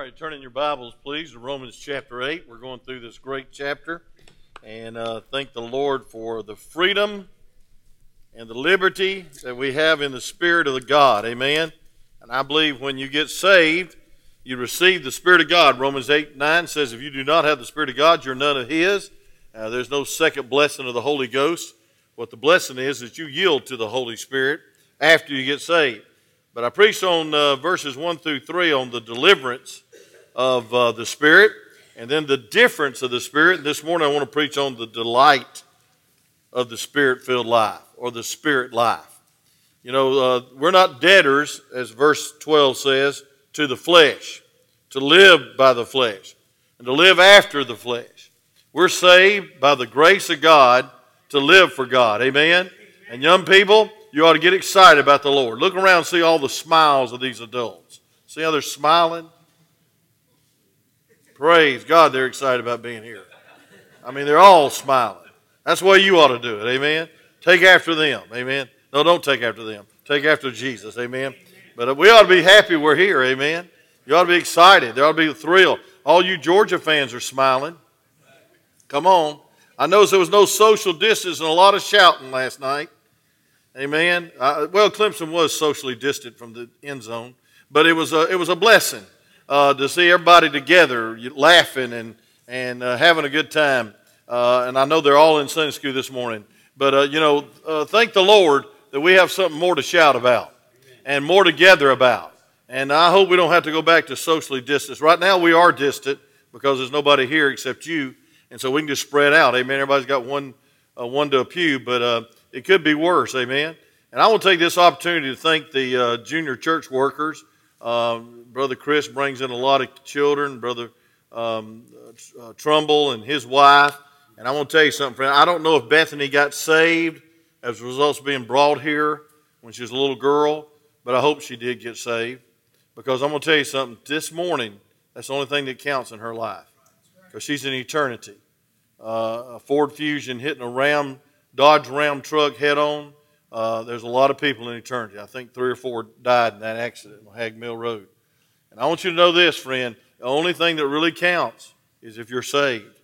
right, turn in your Bibles, please, to Romans chapter 8. We're going through this great chapter. And uh, thank the Lord for the freedom and the liberty that we have in the Spirit of the God. Amen. And I believe when you get saved, you receive the Spirit of God. Romans 8 9 says, If you do not have the Spirit of God, you're none of His. Uh, there's no second blessing of the Holy Ghost. What the blessing is, is you yield to the Holy Spirit after you get saved. But I preached on uh, verses 1 through 3 on the deliverance of uh, the Spirit and then the difference of the Spirit. This morning I want to preach on the delight of the Spirit filled life or the Spirit life. You know, uh, we're not debtors, as verse 12 says, to the flesh, to live by the flesh, and to live after the flesh. We're saved by the grace of God to live for God. Amen? And young people, you ought to get excited about the Lord. Look around see all the smiles of these adults. See how they're smiling? Praise God, they're excited about being here. I mean, they're all smiling. That's the way you ought to do it. Amen. Take after them. Amen. No, don't take after them. Take after Jesus. Amen. But we ought to be happy we're here. Amen. You ought to be excited. There ought to be a thrill. All you Georgia fans are smiling. Come on. I noticed there was no social distance and a lot of shouting last night. Amen. Well, Clemson was socially distant from the end zone, but it was a, it was a blessing uh, to see everybody together laughing and, and uh, having a good time. Uh, and I know they're all in Sunday school this morning. But, uh, you know, uh, thank the Lord that we have something more to shout about and more together about. And I hope we don't have to go back to socially distance. Right now we are distant because there's nobody here except you. And so we can just spread out. Amen. Everybody's got one, uh, one to a pew, but it could be worse. Amen. And I want to take this opportunity to thank the junior church workers um, Brother Chris brings in a lot of children. Brother um, uh, Trumbull and his wife. And I want to tell you something, friend. I don't know if Bethany got saved as a result of being brought here when she was a little girl, but I hope she did get saved. Because I'm going to tell you something. This morning, that's the only thing that counts in her life. Because she's in eternity. Uh, a Ford Fusion hitting a Ram, Dodge Ram truck head on uh, there's a lot of people in eternity. I think three or four died in that accident on Hag Mill Road. And I want you to know this, friend. The only thing that really counts is if you're saved.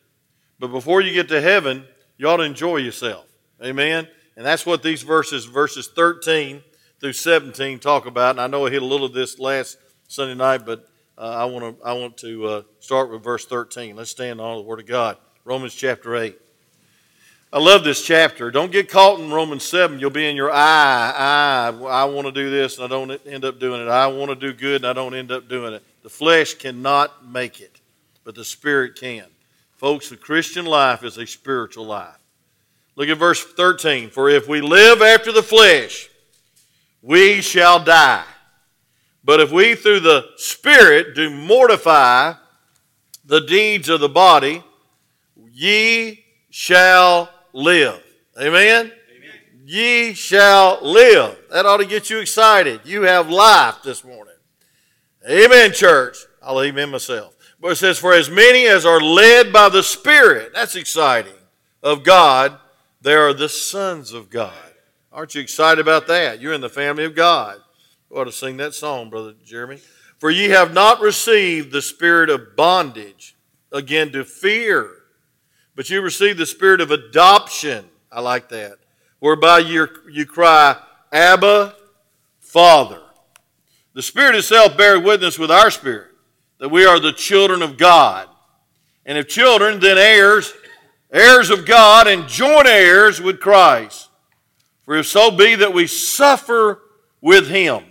But before you get to heaven, you ought to enjoy yourself. Amen? And that's what these verses, verses 13 through 17, talk about. And I know I hit a little of this last Sunday night, but uh, I want to I want to uh, start with verse 13. Let's stand on the Word of God. Romans chapter 8. I love this chapter. Don't get caught in Romans 7. You'll be in your I, I, I want to do this and I don't end up doing it. I want to do good and I don't end up doing it. The flesh cannot make it, but the Spirit can. Folks, the Christian life is a spiritual life. Look at verse 13. For if we live after the flesh, we shall die. But if we through the Spirit do mortify the deeds of the body, ye shall live. Amen? Amen? Ye shall live. That ought to get you excited. You have life this morning. Amen, church. I'll amen myself. But it says, For as many as are led by the Spirit, that's exciting, of God, they are the sons of God. Aren't you excited about that? You're in the family of God. You ought to sing that song, Brother Jeremy. For ye have not received the spirit of bondage again to fear but you receive the spirit of adoption. I like that. Whereby you you cry, Abba, Father. The Spirit itself bears witness with our spirit that we are the children of God. And if children, then heirs, heirs of God, and joint heirs with Christ. For if so be that we suffer with Him,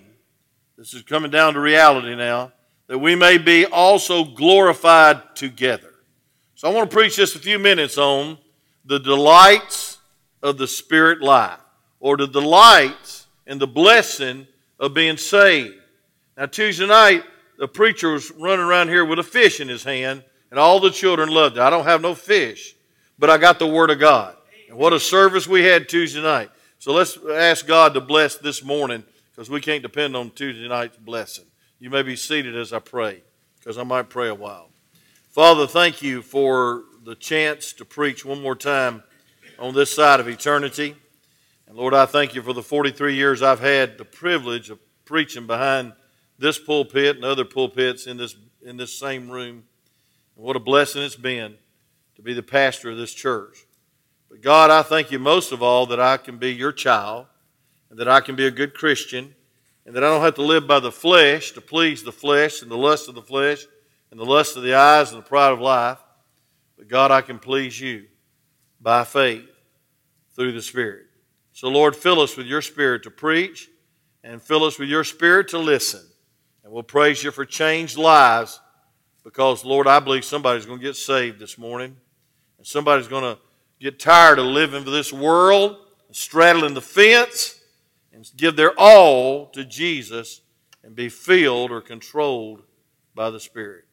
this is coming down to reality now, that we may be also glorified together. So I want to preach just a few minutes on the delights of the Spirit life, or the delights and the blessing of being saved. Now, Tuesday night, the preacher was running around here with a fish in his hand, and all the children loved it. I don't have no fish, but I got the Word of God. And what a service we had Tuesday night. So let's ask God to bless this morning because we can't depend on Tuesday night's blessing. You may be seated as I pray because I might pray a while. Father, thank you for the chance to preach one more time on this side of eternity. And Lord, I thank you for the 43 years I've had the privilege of preaching behind this pulpit and other pulpits in this, in this same room. And what a blessing it's been to be the pastor of this church. But God, I thank you most of all that I can be your child and that I can be a good Christian and that I don't have to live by the flesh to please the flesh and the lust of the flesh and the lust of the eyes and the pride of life. But God, I can please you by faith through the Spirit. So, Lord, fill us with your Spirit to preach and fill us with your Spirit to listen. And we'll praise you for changed lives because, Lord, I believe somebody's going to get saved this morning. And somebody's going to get tired of living for this world, straddling the fence, and give their all to Jesus and be filled or controlled by the Spirit.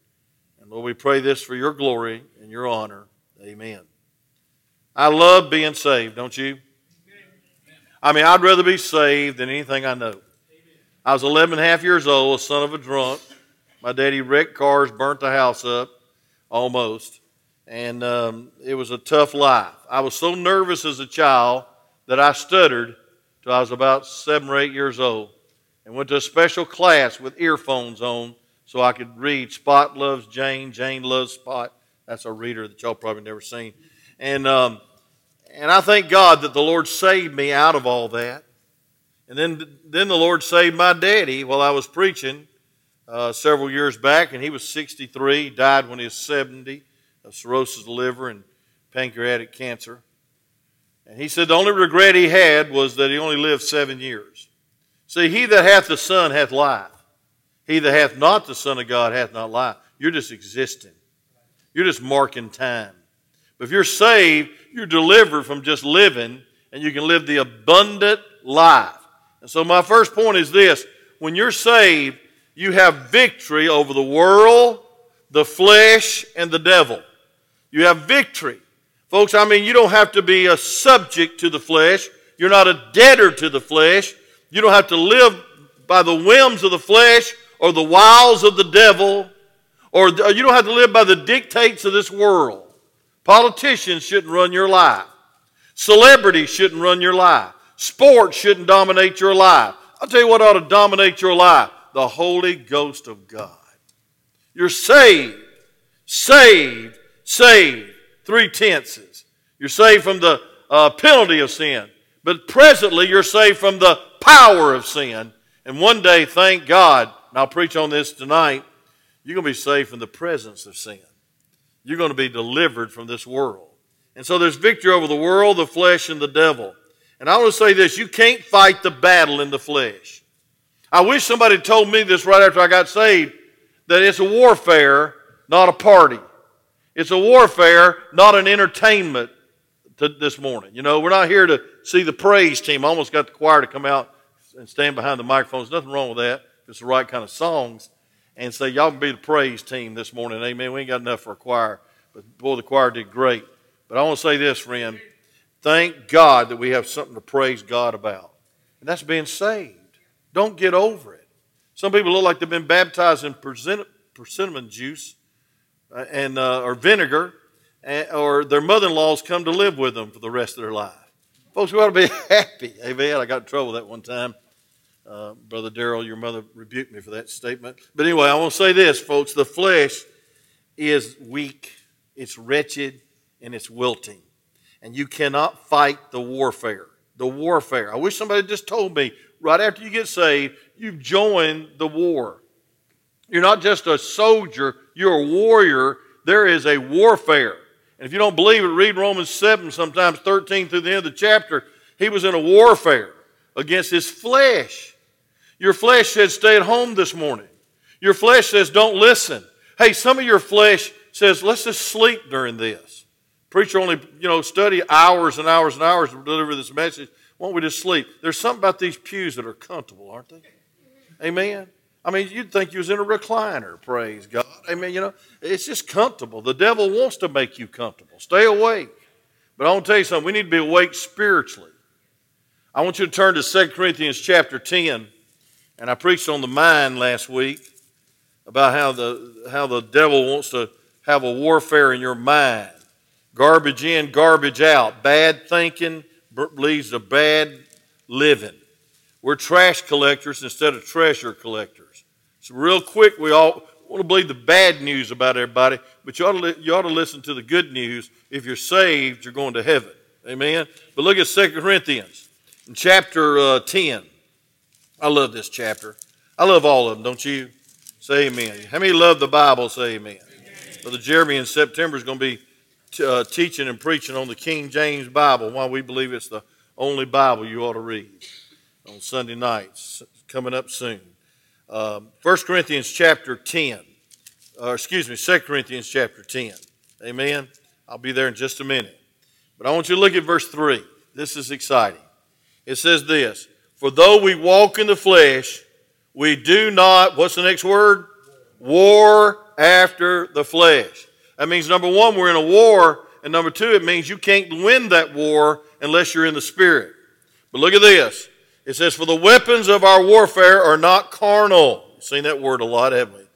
Lord, we pray this for your glory and your honor. Amen. I love being saved, don't you? I mean, I'd rather be saved than anything I know. I was 11 and a half years old, a son of a drunk. My daddy wrecked cars, burnt the house up, almost. And um, it was a tough life. I was so nervous as a child that I stuttered till I was about seven or eight years old and went to a special class with earphones on so I could read Spot Loves Jane, Jane Loves Spot. That's a reader that y'all probably never seen. And um, and I thank God that the Lord saved me out of all that. And then, then the Lord saved my daddy while I was preaching uh, several years back, and he was 63. Died when he was 70 of cirrhosis of the liver and pancreatic cancer. And he said the only regret he had was that he only lived seven years. See, he that hath the Son hath life. He that hath not the Son of God hath not life. You're just existing. You're just marking time. But if you're saved, you're delivered from just living and you can live the abundant life. And so, my first point is this when you're saved, you have victory over the world, the flesh, and the devil. You have victory. Folks, I mean, you don't have to be a subject to the flesh. You're not a debtor to the flesh. You don't have to live by the whims of the flesh or the wiles of the devil, or you don't have to live by the dictates of this world. Politicians shouldn't run your life. Celebrities shouldn't run your life. Sports shouldn't dominate your life. I'll tell you what ought to dominate your life the Holy Ghost of God. You're saved, saved, saved. Three tenses. You're saved from the uh, penalty of sin, but presently you're saved from the power of sin. And one day, thank God, and I'll preach on this tonight, you're going to be saved from the presence of sin you're going to be delivered from this world. And so there's victory over the world, the flesh, and the devil. And I want to say this you can't fight the battle in the flesh. I wish somebody told me this right after I got saved that it's a warfare, not a party. It's a warfare, not an entertainment this morning. You know, we're not here to see the praise team. I almost got the choir to come out and stand behind the microphones. Nothing wrong with that. It's the right kind of songs and say, Y'all can be the praise team this morning. Amen. We ain't got enough for a choir. But boy, the choir did great. But I want to say this, friend. Thank God that we have something to praise God about. And that's being saved. Don't get over it. Some people look like they've been baptized in persimmon juice uh, and, uh, or vinegar, and, or their mother in laws come to live with them for the rest of their life. Folks, we ought to be happy. Amen. I got in trouble that one time. Uh, Brother Darrell, your mother rebuked me for that statement. But anyway, I want to say this, folks. The flesh is weak, it's wretched, and it's wilting. And you cannot fight the warfare. The warfare. I wish somebody just told me right after you get saved, you've joined the war. You're not just a soldier, you're a warrior. There is a warfare. And if you don't believe it, read Romans 7, sometimes 13 through the end of the chapter. He was in a warfare against his flesh. Your flesh says, stay at home this morning. Your flesh says, don't listen. Hey, some of your flesh says, let's just sleep during this. Preacher only, you know, study hours and hours and hours to deliver this message. Why don't we just sleep? There's something about these pews that are comfortable, aren't they? Amen. I mean, you'd think you was in a recliner, praise God. Amen. You know, it's just comfortable. The devil wants to make you comfortable. Stay awake. But I want to tell you something. We need to be awake spiritually. I want you to turn to 2 Corinthians chapter 10. And I preached on the mind last week about how the, how the devil wants to have a warfare in your mind. Garbage in, garbage out. Bad thinking leads to bad living. We're trash collectors instead of treasure collectors. So real quick, we all want to believe the bad news about everybody, but you ought, to you ought to listen to the good news. If you're saved, you're going to heaven. Amen. But look at 2 Corinthians in chapter uh, 10. I love this chapter. I love all of them, don't you? Say amen. How many love the Bible? Say amen. amen. Brother Jeremy in September is going to be t- uh, teaching and preaching on the King James Bible, why we believe it's the only Bible you ought to read on Sunday nights, coming up soon. Um, 1 Corinthians chapter 10, or excuse me, 2 Corinthians chapter 10. Amen. I'll be there in just a minute. But I want you to look at verse 3. This is exciting. It says this For though we walk in the flesh, we do not, what's the next word? War after the flesh. That means number one, we're in a war, and number two, it means you can't win that war unless you're in the Spirit. But look at this. It says, For the weapons of our warfare are not carnal. You've seen that word a lot, haven't we?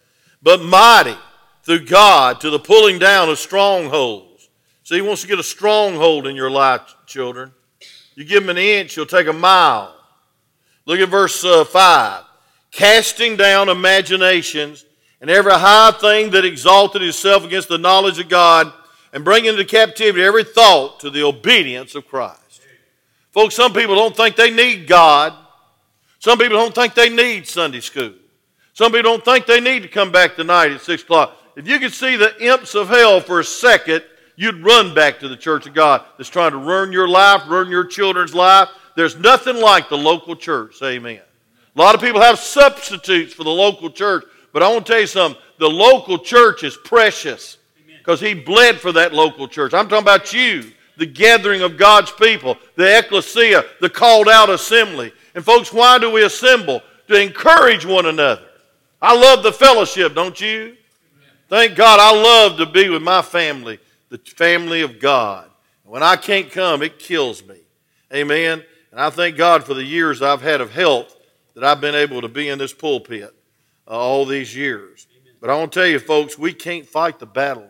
But mighty through God to the pulling down of strongholds. So he wants to get a stronghold in your life, children. You give him an inch, he'll take a mile. Look at verse uh, 5. Casting down imaginations and every high thing that exalted itself against the knowledge of God, and bringing into captivity every thought to the obedience of Christ. Folks, some people don't think they need God. Some people don't think they need Sunday school. Some people don't think they need to come back tonight at 6 o'clock. If you could see the imps of hell for a second, you'd run back to the church of God that's trying to ruin your life, ruin your children's life. There's nothing like the local church. Amen. A lot of people have substitutes for the local church, but I want to tell you something. The local church is precious because he bled for that local church. I'm talking about you, the gathering of God's people, the ecclesia, the called out assembly. And folks, why do we assemble? To encourage one another. I love the fellowship, don't you? Thank God I love to be with my family, the family of God. When I can't come, it kills me. Amen. And I thank God for the years I've had of health that I've been able to be in this pulpit uh, all these years. But I want to tell you, folks, we can't fight the battle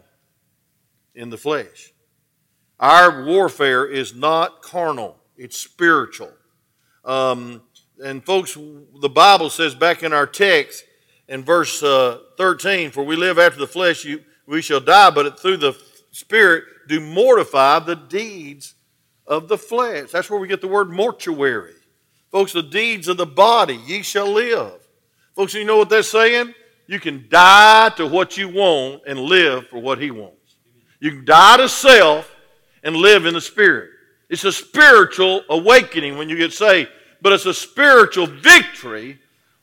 in the flesh. Our warfare is not carnal, it's spiritual. Um, and, folks, the Bible says back in our text in verse uh, 13, For we live after the flesh, you, we shall die, but through the Spirit do mortify the deeds of the flesh. That's where we get the word mortuary. Folks, the deeds of the body, ye shall live. Folks, you know what they're saying? You can die to what you want and live for what He wants. You can die to self and live in the Spirit. It's a spiritual awakening when you get saved, but it's a spiritual victory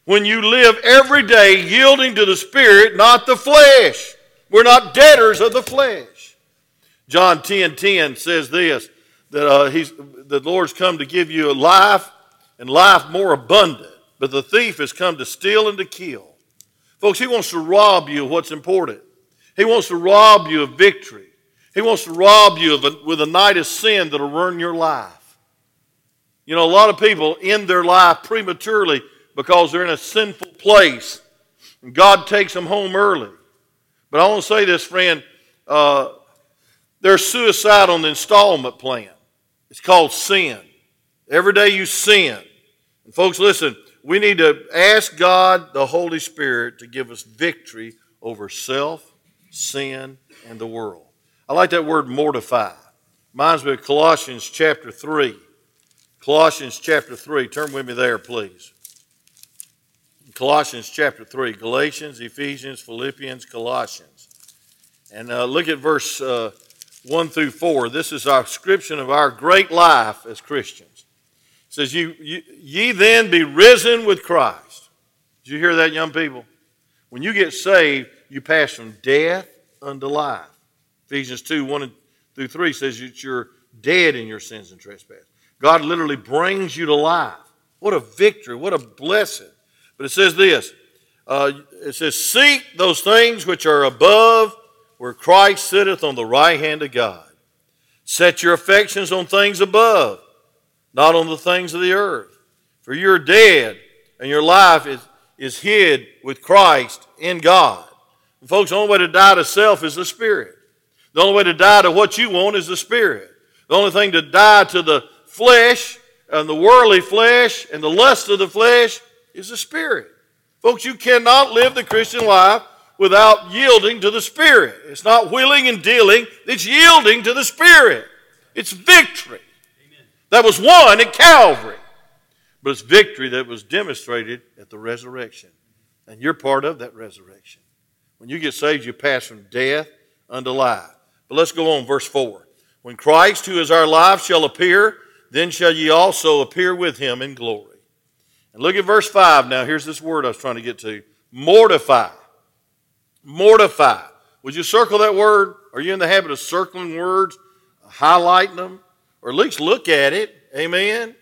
when you live every day yielding to the Spirit, not the flesh. We're not debtors of the flesh. John 10 10 says this that uh, he's, the Lord's come to give you a life and life more abundant, but the thief has come to steal and to kill. Folks, he wants to rob you of what's important. He wants to rob you of victory. He wants to rob you of a, with a night of sin that'll ruin your life. You know, a lot of people end their life prematurely because they're in a sinful place, and God takes them home early. But I want to say this, friend. Uh, there's suicide on the installment plan. It's called sin. Every day you sin. And folks, listen, we need to ask God, the Holy Spirit, to give us victory over self, sin, and the world. I like that word mortify. Reminds me of Colossians chapter 3. Colossians chapter 3. Turn with me there, please. Colossians chapter 3. Galatians, Ephesians, Philippians, Colossians. And uh, look at verse uh, 1 through 4. This is our description of our great life as Christians. It says, you, you, Ye then be risen with Christ. Did you hear that, young people? When you get saved, you pass from death unto life. Ephesians 2 1 through 3 says that you're dead in your sins and trespasses. God literally brings you to life. What a victory. What a blessing. But it says this uh, it says, Seek those things which are above where Christ sitteth on the right hand of God. Set your affections on things above, not on the things of the earth. For you're dead, and your life is, is hid with Christ in God. And folks, the only way to die to self is the Spirit. The only way to die to what you want is the Spirit. The only thing to die to the flesh and the worldly flesh and the lust of the flesh is the Spirit. Folks, you cannot live the Christian life without yielding to the Spirit. It's not wheeling and dealing, it's yielding to the Spirit. It's victory. Amen. That was won at Calvary. But it's victory that was demonstrated at the resurrection. And you're part of that resurrection. When you get saved, you pass from death unto life. But let's go on, verse 4. When Christ, who is our life, shall appear, then shall ye also appear with him in glory. And look at verse 5 now. Here's this word I was trying to get to mortify. Mortify. Would you circle that word? Are you in the habit of circling words, highlighting them, or at least look at it? Amen.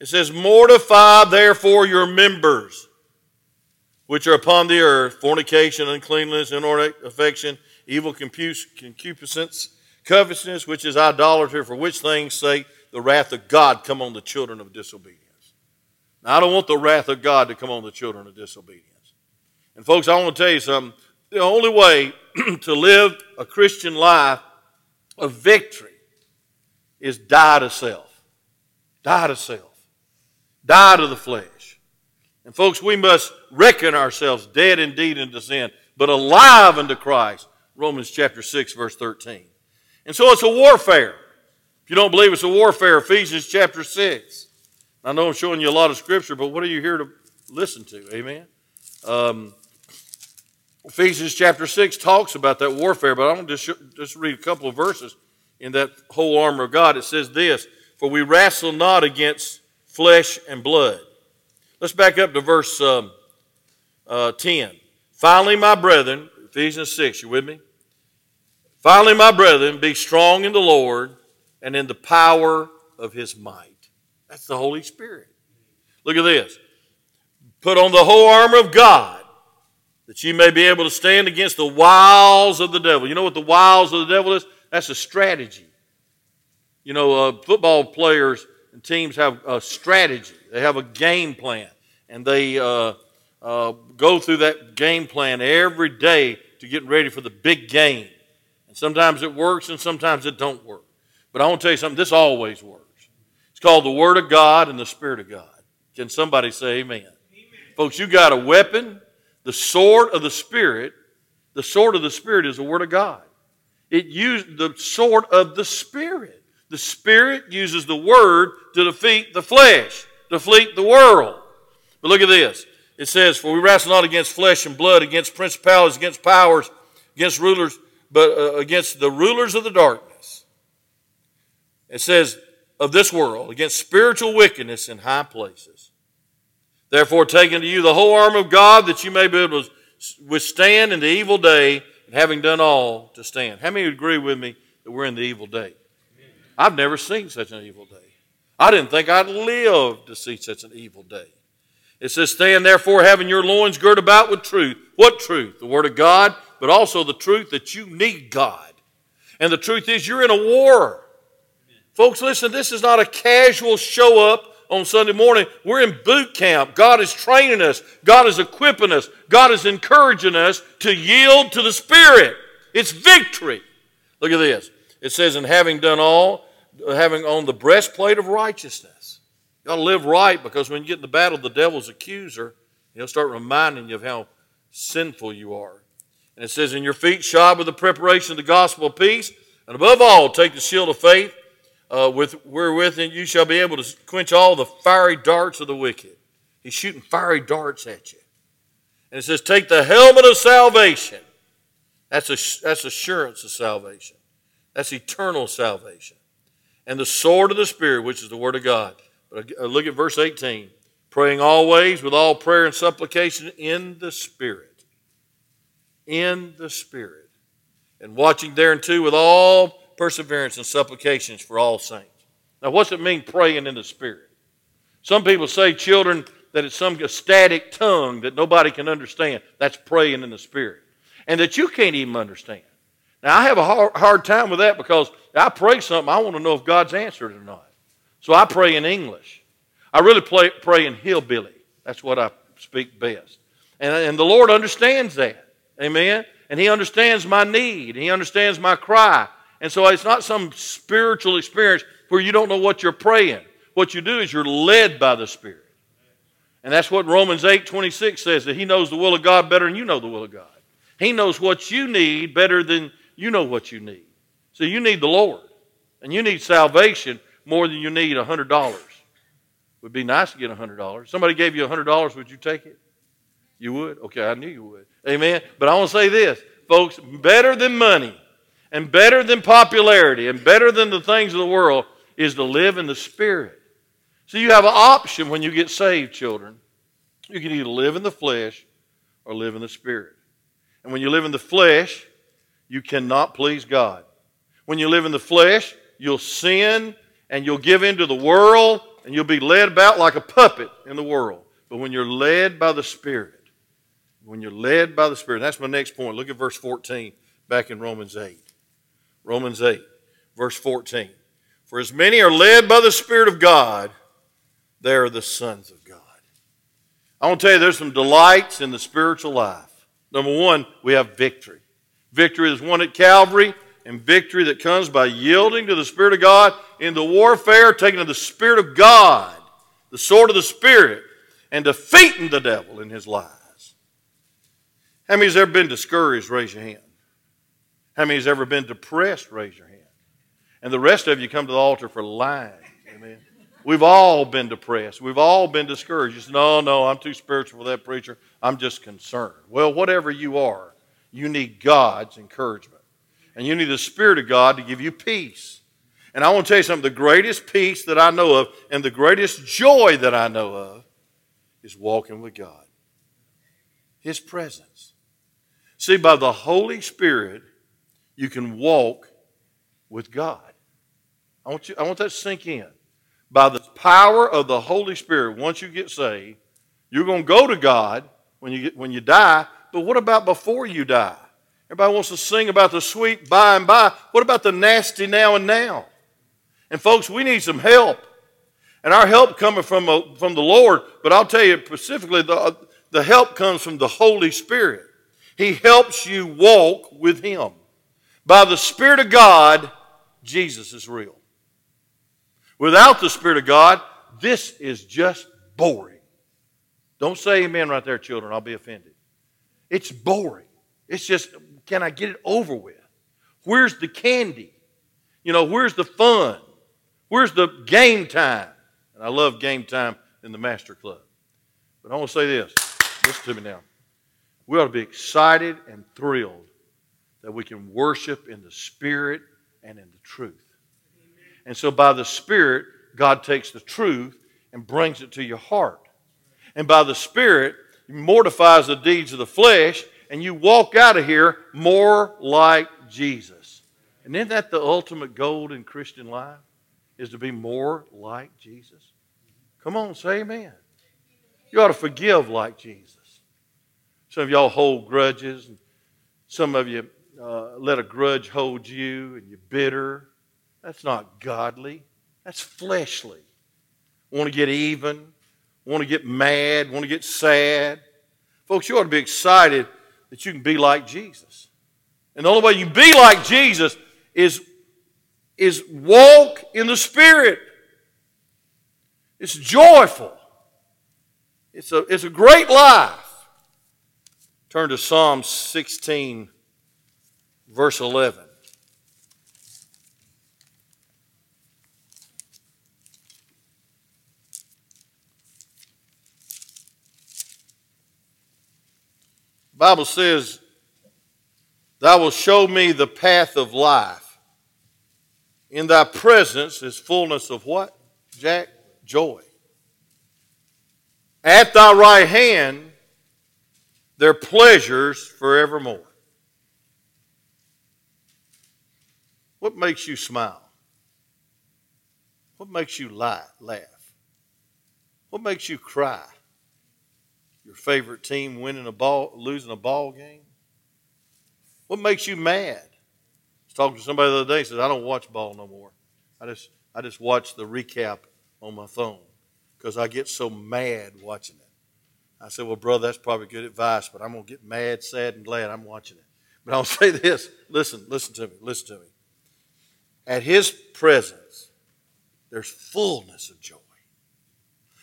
It says, Mortify therefore your members which are upon the earth fornication, uncleanness, inordinate affection, evil concupiscence, covetousness, which is idolatry, for which things sake the wrath of God come on the children of disobedience. Now, I don't want the wrath of God to come on the children of disobedience. And, folks, I want to tell you something. The only way to live a Christian life of victory is die to self. Die to self. Die to the flesh. And, folks, we must reckon ourselves dead indeed unto sin, but alive unto Christ. Romans chapter 6, verse 13. And so it's a warfare. If you don't believe it's a warfare, Ephesians chapter 6. I know I'm showing you a lot of scripture, but what are you here to listen to? Amen. Um, Ephesians chapter 6 talks about that warfare, but I want to just, just read a couple of verses in that whole armor of God. It says this For we wrestle not against flesh and blood. Let's back up to verse um, uh, 10. Finally, my brethren, Ephesians 6, you with me? Finally, my brethren, be strong in the Lord and in the power of his might. That's the Holy Spirit. Look at this. Put on the whole armor of God that you may be able to stand against the wiles of the devil. You know what the wiles of the devil is? That's a strategy. You know, uh, football players and teams have a strategy, they have a game plan, and they uh, uh, go through that game plan every day to get ready for the big game. And sometimes it works and sometimes it don't work. But I want to tell you something, this always works. It's called the Word of God and the Spirit of God. Can somebody say amen? amen? Folks, you got a weapon, the sword of the Spirit. The sword of the Spirit is the Word of God. It used the sword of the Spirit. The Spirit uses the Word to defeat the flesh, defeat the world. But look at this. It says, For we wrestle not against flesh and blood, against principalities, against powers, against rulers, but uh, against the rulers of the darkness. It says, of this world, against spiritual wickedness in high places. Therefore, take unto you the whole arm of God that you may be able to withstand in the evil day, and having done all, to stand. How many agree with me that we're in the evil day? I've never seen such an evil day. I didn't think I'd live to see such an evil day. It says, Stand therefore, having your loins girt about with truth. What truth? The Word of God, but also the truth that you need God. And the truth is, you're in a war. Folks, listen, this is not a casual show up on Sunday morning. We're in boot camp. God is training us, God is equipping us, God is encouraging us to yield to the Spirit. It's victory. Look at this. It says, And having done all, having on the breastplate of righteousness. You got to live right because when you get in the battle, the devil's accuser, he'll start reminding you of how sinful you are. And it says, In your feet shod with the preparation of the gospel of peace, and above all, take the shield of faith uh, with wherewith you shall be able to quench all the fiery darts of the wicked. He's shooting fiery darts at you. And it says, take the helmet of salvation. That's, a, that's assurance of salvation. That's eternal salvation. And the sword of the Spirit, which is the Word of God. But uh, look at verse 18. Praying always with all prayer and supplication in the Spirit. In the Spirit. And watching thereunto with all perseverance and supplications for all saints. Now, what's it mean praying in the Spirit? Some people say, children, that it's some static tongue that nobody can understand. That's praying in the Spirit. And that you can't even understand. Now, I have a hard, hard time with that because I pray something, I want to know if God's answered or not. So I pray in English. I really play, pray in hillbilly. That's what I speak best. And, and the Lord understands that. Amen? And He understands my need. He understands my cry. And so it's not some spiritual experience where you don't know what you're praying. What you do is you're led by the Spirit. And that's what Romans 8 26 says that He knows the will of God better than you know the will of God. He knows what you need better than you know what you need. So you need the Lord. And you need salvation more than you need $100. It Would be nice to get $100. Somebody gave you $100, would you take it? You would? Okay, I knew you would. Amen. But I want to say this, folks, better than money and better than popularity and better than the things of the world is to live in the Spirit. So you have an option when you get saved, children. You can either live in the flesh or live in the Spirit. And when you live in the flesh, you cannot please God. When you live in the flesh, you'll sin and you'll give in to the world and you'll be led about like a puppet in the world. But when you're led by the Spirit, when you're led by the Spirit, that's my next point. Look at verse 14 back in Romans 8. Romans 8, verse 14. For as many are led by the Spirit of God, they are the sons of God. I want to tell you, there's some delights in the spiritual life. Number one, we have victory. Victory is won at Calvary, and victory that comes by yielding to the Spirit of God in the warfare, taking the Spirit of God, the sword of the Spirit, and defeating the devil in his lies. How many has ever been discouraged? Raise your hand. How many has ever been depressed? Raise your hand. And the rest of you come to the altar for lying. Amen. We've all been depressed. We've all been discouraged. You say, no, no, I'm too spiritual for that preacher. I'm just concerned. Well, whatever you are, you need God's encouragement. And you need the Spirit of God to give you peace. And I want to tell you something the greatest peace that I know of and the greatest joy that I know of is walking with God. His presence. See, by the Holy Spirit, you can walk with God. I want, you, I want that to sink in. By the power of the Holy Spirit, once you get saved, you're going to go to God when you, get, when you die, but what about before you die? Everybody wants to sing about the sweet by and by. What about the nasty now and now? And folks, we need some help. And our help coming from, a, uh, from the Lord, but I'll tell you specifically, the, the help comes from the Holy Spirit. He helps you walk with Him. By the Spirit of God, Jesus is real. Without the Spirit of God, this is just boring. Don't say amen right there, children. I'll be offended. It's boring. It's just, can I get it over with? Where's the candy? You know, where's the fun? Where's the game time? And I love game time in the Master Club. But I want to say this. Listen to me now. We ought to be excited and thrilled that we can worship in the Spirit and in the truth. And so, by the Spirit, God takes the truth and brings it to your heart. And by the Spirit, He mortifies the deeds of the flesh and you walk out of here more like Jesus. And isn't that the ultimate goal in Christian life? Is to be more like Jesus? Come on, say amen. You ought to forgive like Jesus. Some of y'all hold grudges, and some of you uh, let a grudge hold you, and you're bitter. That's not godly. That's fleshly. Want to get even, want to get mad, want to get sad. Folks, you ought to be excited that you can be like Jesus. And the only way you can be like Jesus is, is walk in the Spirit. It's joyful. It's a, it's a great life. Turn to Psalm 16, verse 11. Bible says, Thou wilt show me the path of life. In thy presence is fullness of what? Jack? Joy. At thy right hand, their pleasures forevermore. What makes you smile? What makes you lie, laugh? What makes you cry? your favorite team winning a ball, losing a ball game? What makes you mad? I was talking to somebody the other day. He Says I don't watch ball no more. I just I just watch the recap on my phone because I get so mad watching it. I said, well, brother, that's probably good advice, but I'm gonna get mad, sad, and glad I'm watching it. But I'll say this: listen, listen to me, listen to me. At His presence, there's fullness of joy.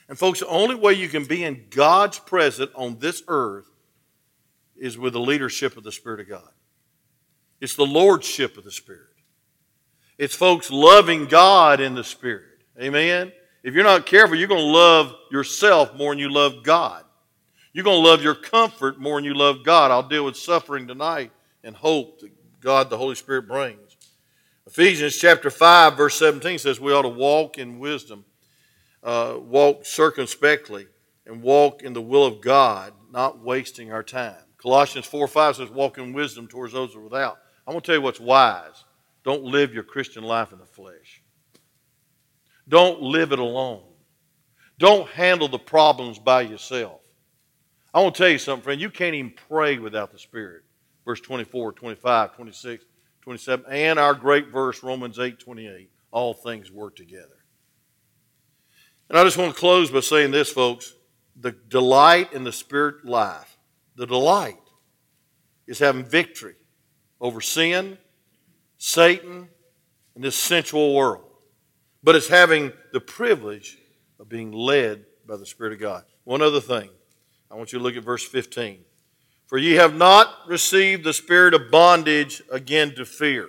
And folks, the only way you can be in God's presence on this earth is with the leadership of the Spirit of God. It's the lordship of the Spirit. It's folks loving God in the Spirit. Amen? If you're not careful, you're going to love yourself more than you love God. You're going to love your comfort more than you love God. I'll deal with suffering tonight and hope that God, the Holy Spirit, brings. Ephesians chapter 5, verse 17 says we ought to walk in wisdom, uh, walk circumspectly, and walk in the will of God, not wasting our time. Colossians 4 5 says, walk in wisdom towards those who are without. I'm going to tell you what's wise. Don't live your Christian life in the flesh. Don't live it alone. Don't handle the problems by yourself. I want to tell you something, friend. You can't even pray without the Spirit. Verse 24, 25, 26, 27, and our great verse, Romans 8, 28. All things work together. And I just want to close by saying this, folks. The delight in the Spirit life, the delight is having victory over sin, Satan, and this sensual world. But it's having the privilege of being led by the Spirit of God. One other thing. I want you to look at verse 15. For ye have not received the spirit of bondage again to fear.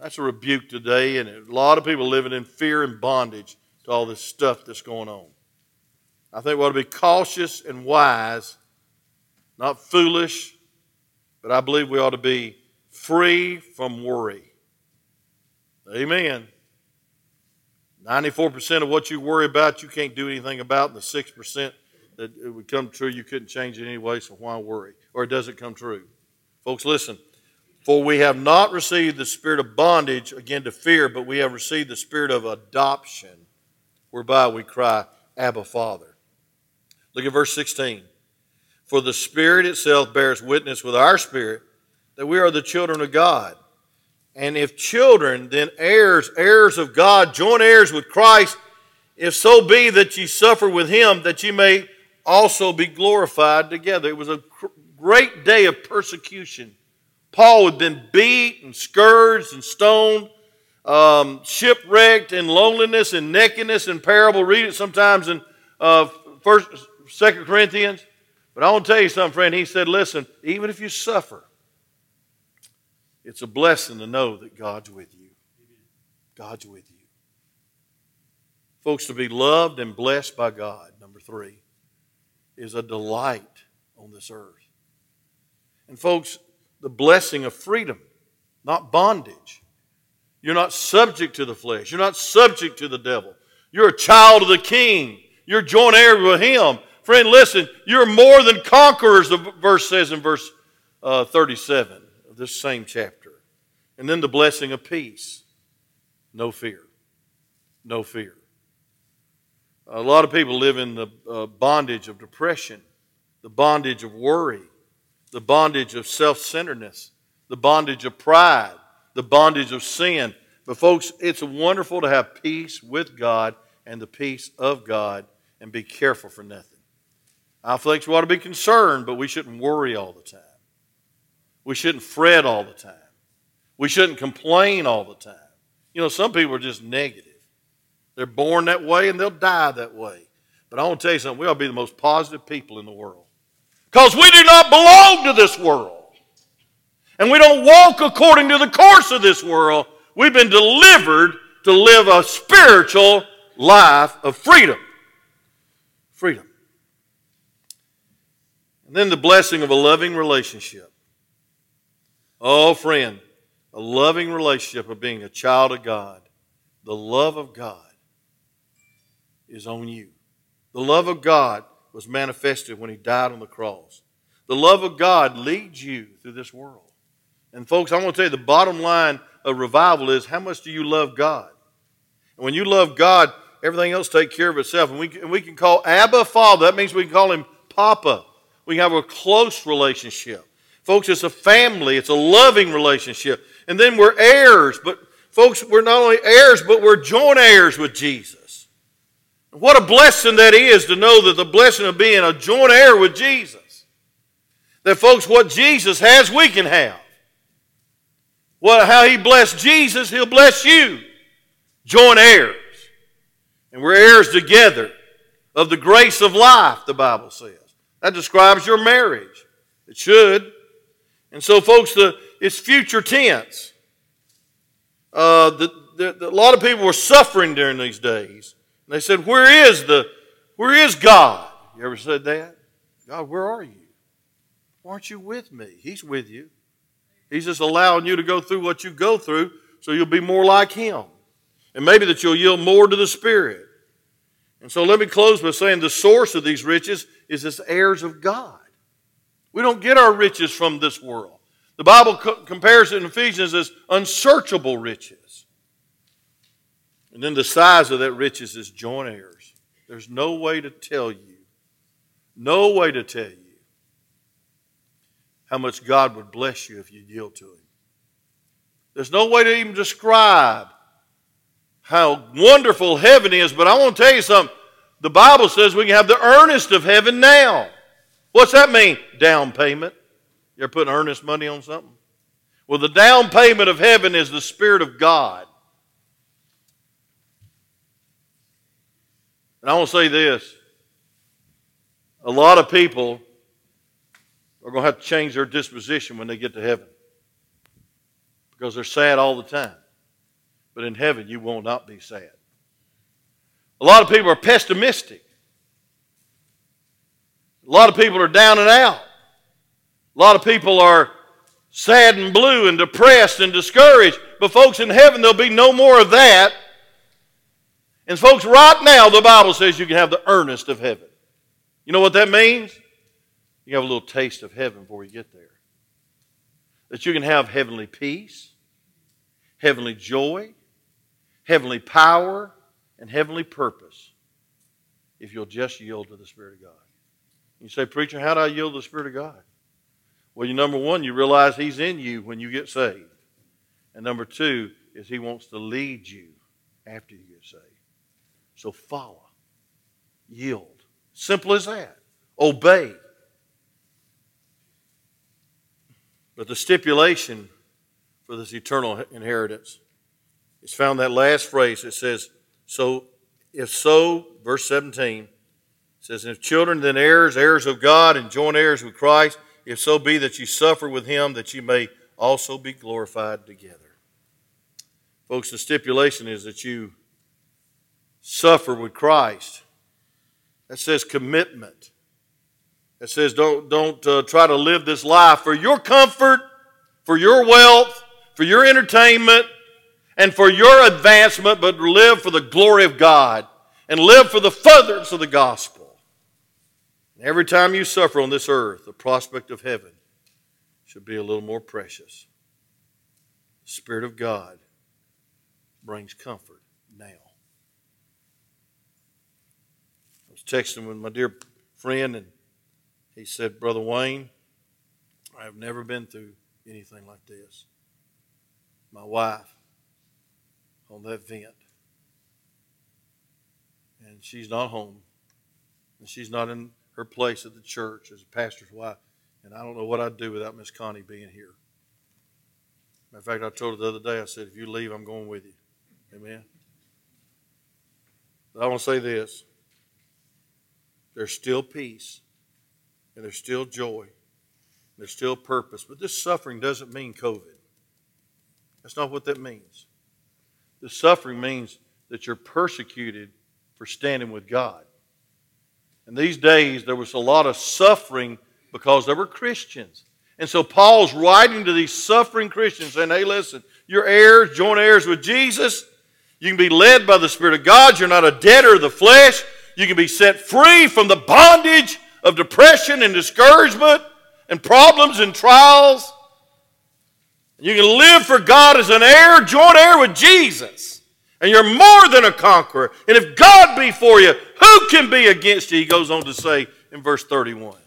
That's a rebuke today, and a lot of people living in fear and bondage to all this stuff that's going on. I think we ought to be cautious and wise, not foolish, but I believe we ought to be free from worry. Amen. 94% of what you worry about, you can't do anything about, and the 6% that it would come true, you couldn't change it anyway, so why worry? Or it doesn't come true. Folks, listen. For we have not received the spirit of bondage again to fear, but we have received the spirit of adoption, whereby we cry, Abba, Father. Look at verse 16. For the Spirit itself bears witness with our spirit that we are the children of God. And if children, then heirs, heirs of God, joint heirs with Christ, if so be that ye suffer with him, that ye may also be glorified together. It was a great day of persecution. Paul had been beat and scourged and stoned, um, shipwrecked in loneliness and nakedness and parable. Read it sometimes in uh, First, Second Corinthians. But I want to tell you something, friend. He said, "Listen, even if you suffer, it's a blessing to know that God's with you. God's with you, folks. To be loved and blessed by God. Number three is a delight on this earth. And, folks, the blessing of freedom, not bondage. You're not subject to the flesh, you're not subject to the devil. You're a child of the king, you're joint heir with him. Friend, listen, you're more than conquerors, the verse says in verse uh, 37 of this same chapter. And then the blessing of peace. No fear. No fear. A lot of people live in the uh, bondage of depression, the bondage of worry, the bondage of self centeredness, the bondage of pride, the bondage of sin. But, folks, it's wonderful to have peace with God and the peace of God and be careful for nothing. I think we ought to be concerned, but we shouldn't worry all the time. We shouldn't fret all the time. We shouldn't complain all the time. You know, some people are just negative. They're born that way and they'll die that way. But I want to tell you something, we ought to be the most positive people in the world. Because we do not belong to this world. And we don't walk according to the course of this world. We've been delivered to live a spiritual life of freedom. Freedom. And then the blessing of a loving relationship. Oh, friend, a loving relationship of being a child of God, the love of God is on you. The love of God was manifested when He died on the cross. The love of God leads you through this world. And, folks, I want to tell you the bottom line of revival is how much do you love God? And when you love God, everything else takes care of itself. And we, and we can call Abba Father. That means we can call Him Papa. We can have a close relationship. Folks, it's a family, it's a loving relationship. And then we're heirs. But, folks, we're not only heirs, but we're joint heirs with Jesus. What a blessing that is to know that the blessing of being a joint heir with Jesus. That, folks, what Jesus has, we can have. What, how He blessed Jesus, He'll bless you. Joint heirs. And we're heirs together of the grace of life, the Bible says. That describes your marriage. It should. And so, folks, the, it's future tense. Uh, the, the, the, a lot of people were suffering during these days. And they said, Where is the where is God? You ever said that? God, where are you? Why aren't you with me? He's with you. He's just allowing you to go through what you go through so you'll be more like Him. And maybe that you'll yield more to the Spirit. And so let me close by saying the source of these riches is as heirs of God. We don't get our riches from this world. The Bible co- compares it in Ephesians as unsearchable riches. And then the size of that riches is joint heirs. There's no way to tell you, no way to tell you how much God would bless you if you yield to Him. There's no way to even describe how wonderful heaven is, but I want to tell you something. The Bible says we can have the earnest of heaven now. What's that mean? Down payment. You're putting earnest money on something? Well, the down payment of heaven is the Spirit of God. And I want to say this a lot of people are going to have to change their disposition when they get to heaven because they're sad all the time. But in heaven, you will not be sad. A lot of people are pessimistic. A lot of people are down and out. A lot of people are sad and blue and depressed and discouraged. But, folks, in heaven, there'll be no more of that. And, folks, right now, the Bible says you can have the earnest of heaven. You know what that means? You have a little taste of heaven before you get there. That you can have heavenly peace, heavenly joy, heavenly power, and heavenly purpose if you'll just yield to the Spirit of God. You say, Preacher, how do I yield to the Spirit of God? Well, you number one, you realize He's in you when you get saved. And number two is He wants to lead you after you get saved. So follow, yield. Simple as that. Obey. But the stipulation for this eternal inheritance is found that last phrase. It says, So, if so, verse 17 says, If children, then heirs, heirs of God, and joint heirs with Christ, if so be that you suffer with him, that you may also be glorified together. Folks, the stipulation is that you suffer with Christ. That says commitment. That says, don't, don't uh, try to live this life for your comfort, for your wealth, for your entertainment, and for your advancement, but live for the glory of God and live for the furtherance of the gospel. And every time you suffer on this earth, the prospect of heaven should be a little more precious. The Spirit of God brings comfort now. I was texting with my dear friend, and he said, Brother Wayne, I have never been through anything like this. My wife on that vent. And she's not home. And she's not in her place at the church as a pastor's wife. And I don't know what I'd do without Miss Connie being here. Matter of fact, I told her the other day, I said, if you leave, I'm going with you. Amen. But I want to say this there's still peace and there's still joy, and there's still purpose. But this suffering doesn't mean COVID. That's not what that means. The suffering means that you're persecuted for standing with God. And these days, there was a lot of suffering because there were Christians. And so Paul's writing to these suffering Christians saying, hey, listen, you're heirs, joint heirs with Jesus. You can be led by the Spirit of God. You're not a debtor of the flesh. You can be set free from the bondage of depression and discouragement and problems and trials. You can live for God as an heir, joint heir with Jesus. And you're more than a conqueror. And if God be for you, who can be against you? He goes on to say in verse 31.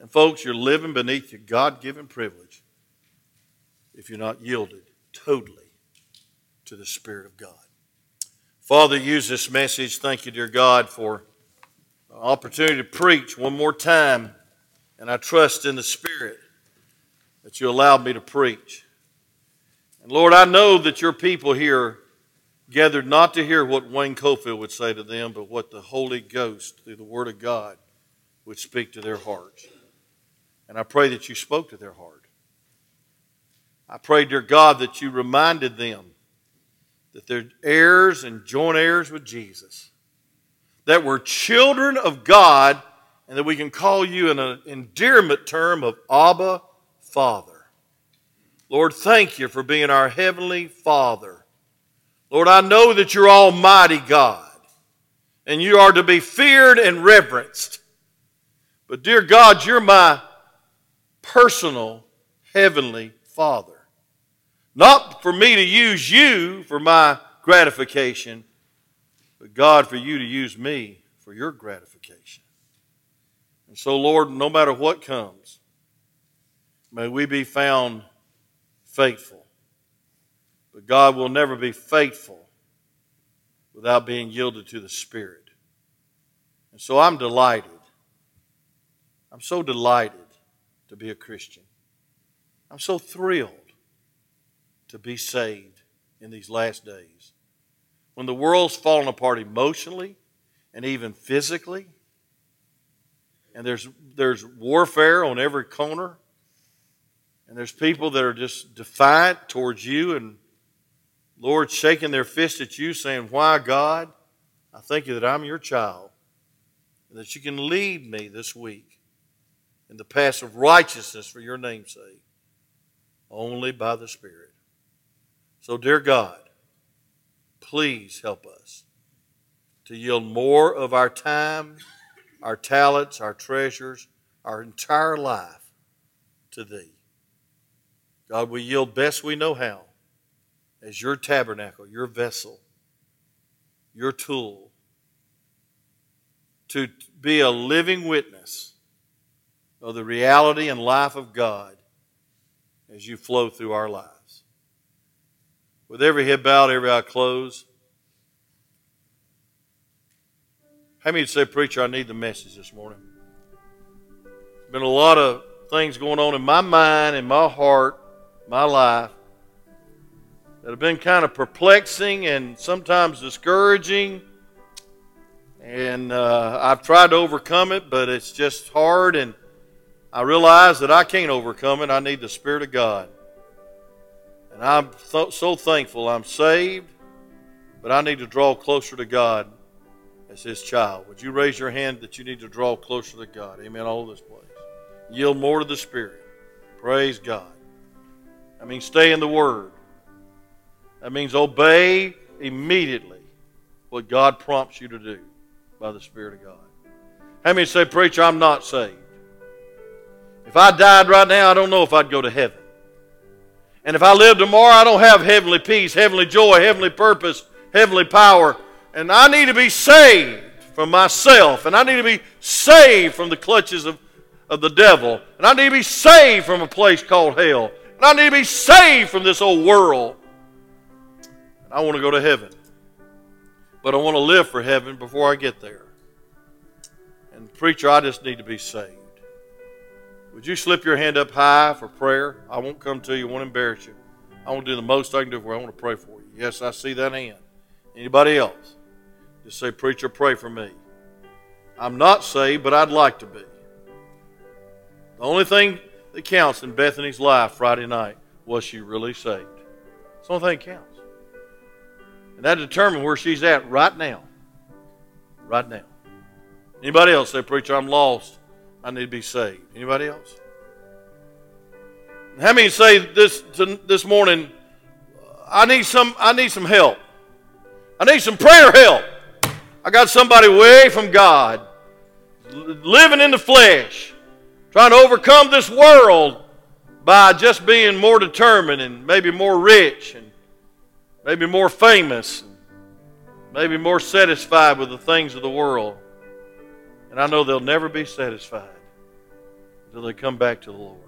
And folks, you're living beneath your God given privilege if you're not yielded totally to the Spirit of God. Father, use this message. Thank you, dear God, for opportunity to preach one more time, and I trust in the Spirit that you allowed me to preach. And Lord, I know that your people here gathered not to hear what Wayne Cofield would say to them, but what the Holy Ghost, through the Word of God, would speak to their hearts. And I pray that you spoke to their heart. I pray, dear God, that you reminded them that they're heirs and joint heirs with Jesus, that we're children of God, and that we can call you in an endearment term of Abba, Father. Lord, thank you for being our Heavenly Father. Lord, I know that you're Almighty God, and you are to be feared and reverenced. But, dear God, you're my personal Heavenly Father. Not for me to use you for my gratification, but God, for you to use me for your gratification. And so, Lord, no matter what comes, may we be found faithful. But God will never be faithful without being yielded to the Spirit. And so I'm delighted. I'm so delighted to be a Christian. I'm so thrilled to be saved in these last days. When the world's fallen apart emotionally and even physically, and there's, there's warfare on every corner, and there's people that are just defiant towards you and Lord shaking their fist at you, saying, Why, God? I thank you that I'm your child, and that you can lead me this week in the path of righteousness for your name's sake, only by the Spirit. So, dear God, please help us to yield more of our time, our talents, our treasures, our entire life to Thee. God, we yield best we know how as your tabernacle, your vessel, your tool to be a living witness of the reality and life of God as you flow through our lives. With every head bowed, every eye closed. How many say, Preacher, I need the message this morning? There's been a lot of things going on in my mind, in my heart, my life that have been kind of perplexing and sometimes discouraging. And uh, I've tried to overcome it, but it's just hard. And I realize that I can't overcome it. I need the Spirit of God. And I'm th- so thankful I'm saved, but I need to draw closer to God as His child. Would you raise your hand that you need to draw closer to God? Amen. All this place. Yield more to the Spirit. Praise God. I mean, stay in the Word. That means obey immediately what God prompts you to do by the Spirit of God. How many say, Preacher, I'm not saved? If I died right now, I don't know if I'd go to heaven. And if I live tomorrow, I don't have heavenly peace, heavenly joy, heavenly purpose, heavenly power. And I need to be saved from myself. And I need to be saved from the clutches of, of the devil. And I need to be saved from a place called hell. And I need to be saved from this old world. And I want to go to heaven. But I want to live for heaven before I get there. And, preacher, I just need to be saved. Would you slip your hand up high for prayer? I won't come to you. I won't embarrass you. I want to do the most I can do for you. I want to pray for you. Yes, I see that hand. Anybody else? Just say, Preacher, pray for me. I'm not saved, but I'd like to be. The only thing that counts in Bethany's life Friday night was she really saved. It's the only thing that counts. And that determines where she's at right now. Right now. Anybody else say, Preacher, I'm lost. I need to be saved. Anybody else? How many say this this morning? I need some. I need some help. I need some prayer help. I got somebody way from God, living in the flesh, trying to overcome this world by just being more determined and maybe more rich and maybe more famous, and maybe more satisfied with the things of the world. And I know they'll never be satisfied until they come back to the Lord.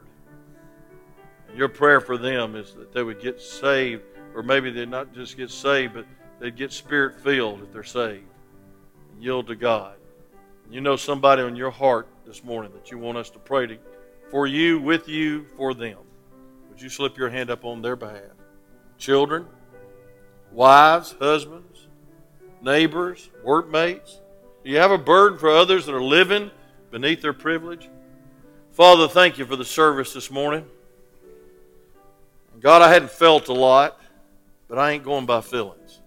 And your prayer for them is that they would get saved, or maybe they'd not just get saved, but they'd get spirit filled if they're saved and yield to God. You know somebody on your heart this morning that you want us to pray to, for you, with you, for them. Would you slip your hand up on their behalf? Children, wives, husbands, neighbors, workmates. Do you have a burden for others that are living beneath their privilege? Father, thank you for the service this morning. God, I hadn't felt a lot, but I ain't going by feelings.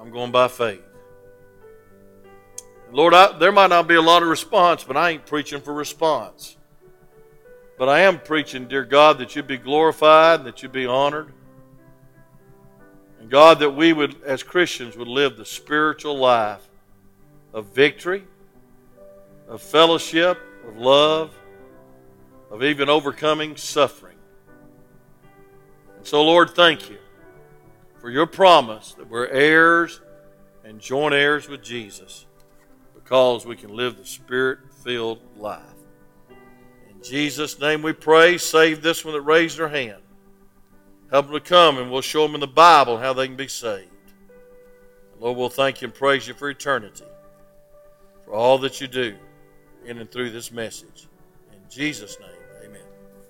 I'm going by faith. Lord, I, there might not be a lot of response, but I ain't preaching for response. But I am preaching, dear God, that you'd be glorified, that you'd be honored. And God, that we would, as Christians, would live the spiritual life of victory, of fellowship, of love, of even overcoming suffering. And so, Lord, thank you for your promise that we're heirs and joint heirs with Jesus because we can live the spirit filled life. In Jesus' name we pray. Save this one that raised their hand. Help them to come and we'll show them in the Bible how they can be saved. Lord, we'll thank you and praise you for eternity, for all that you do in and through this message. In Jesus' name.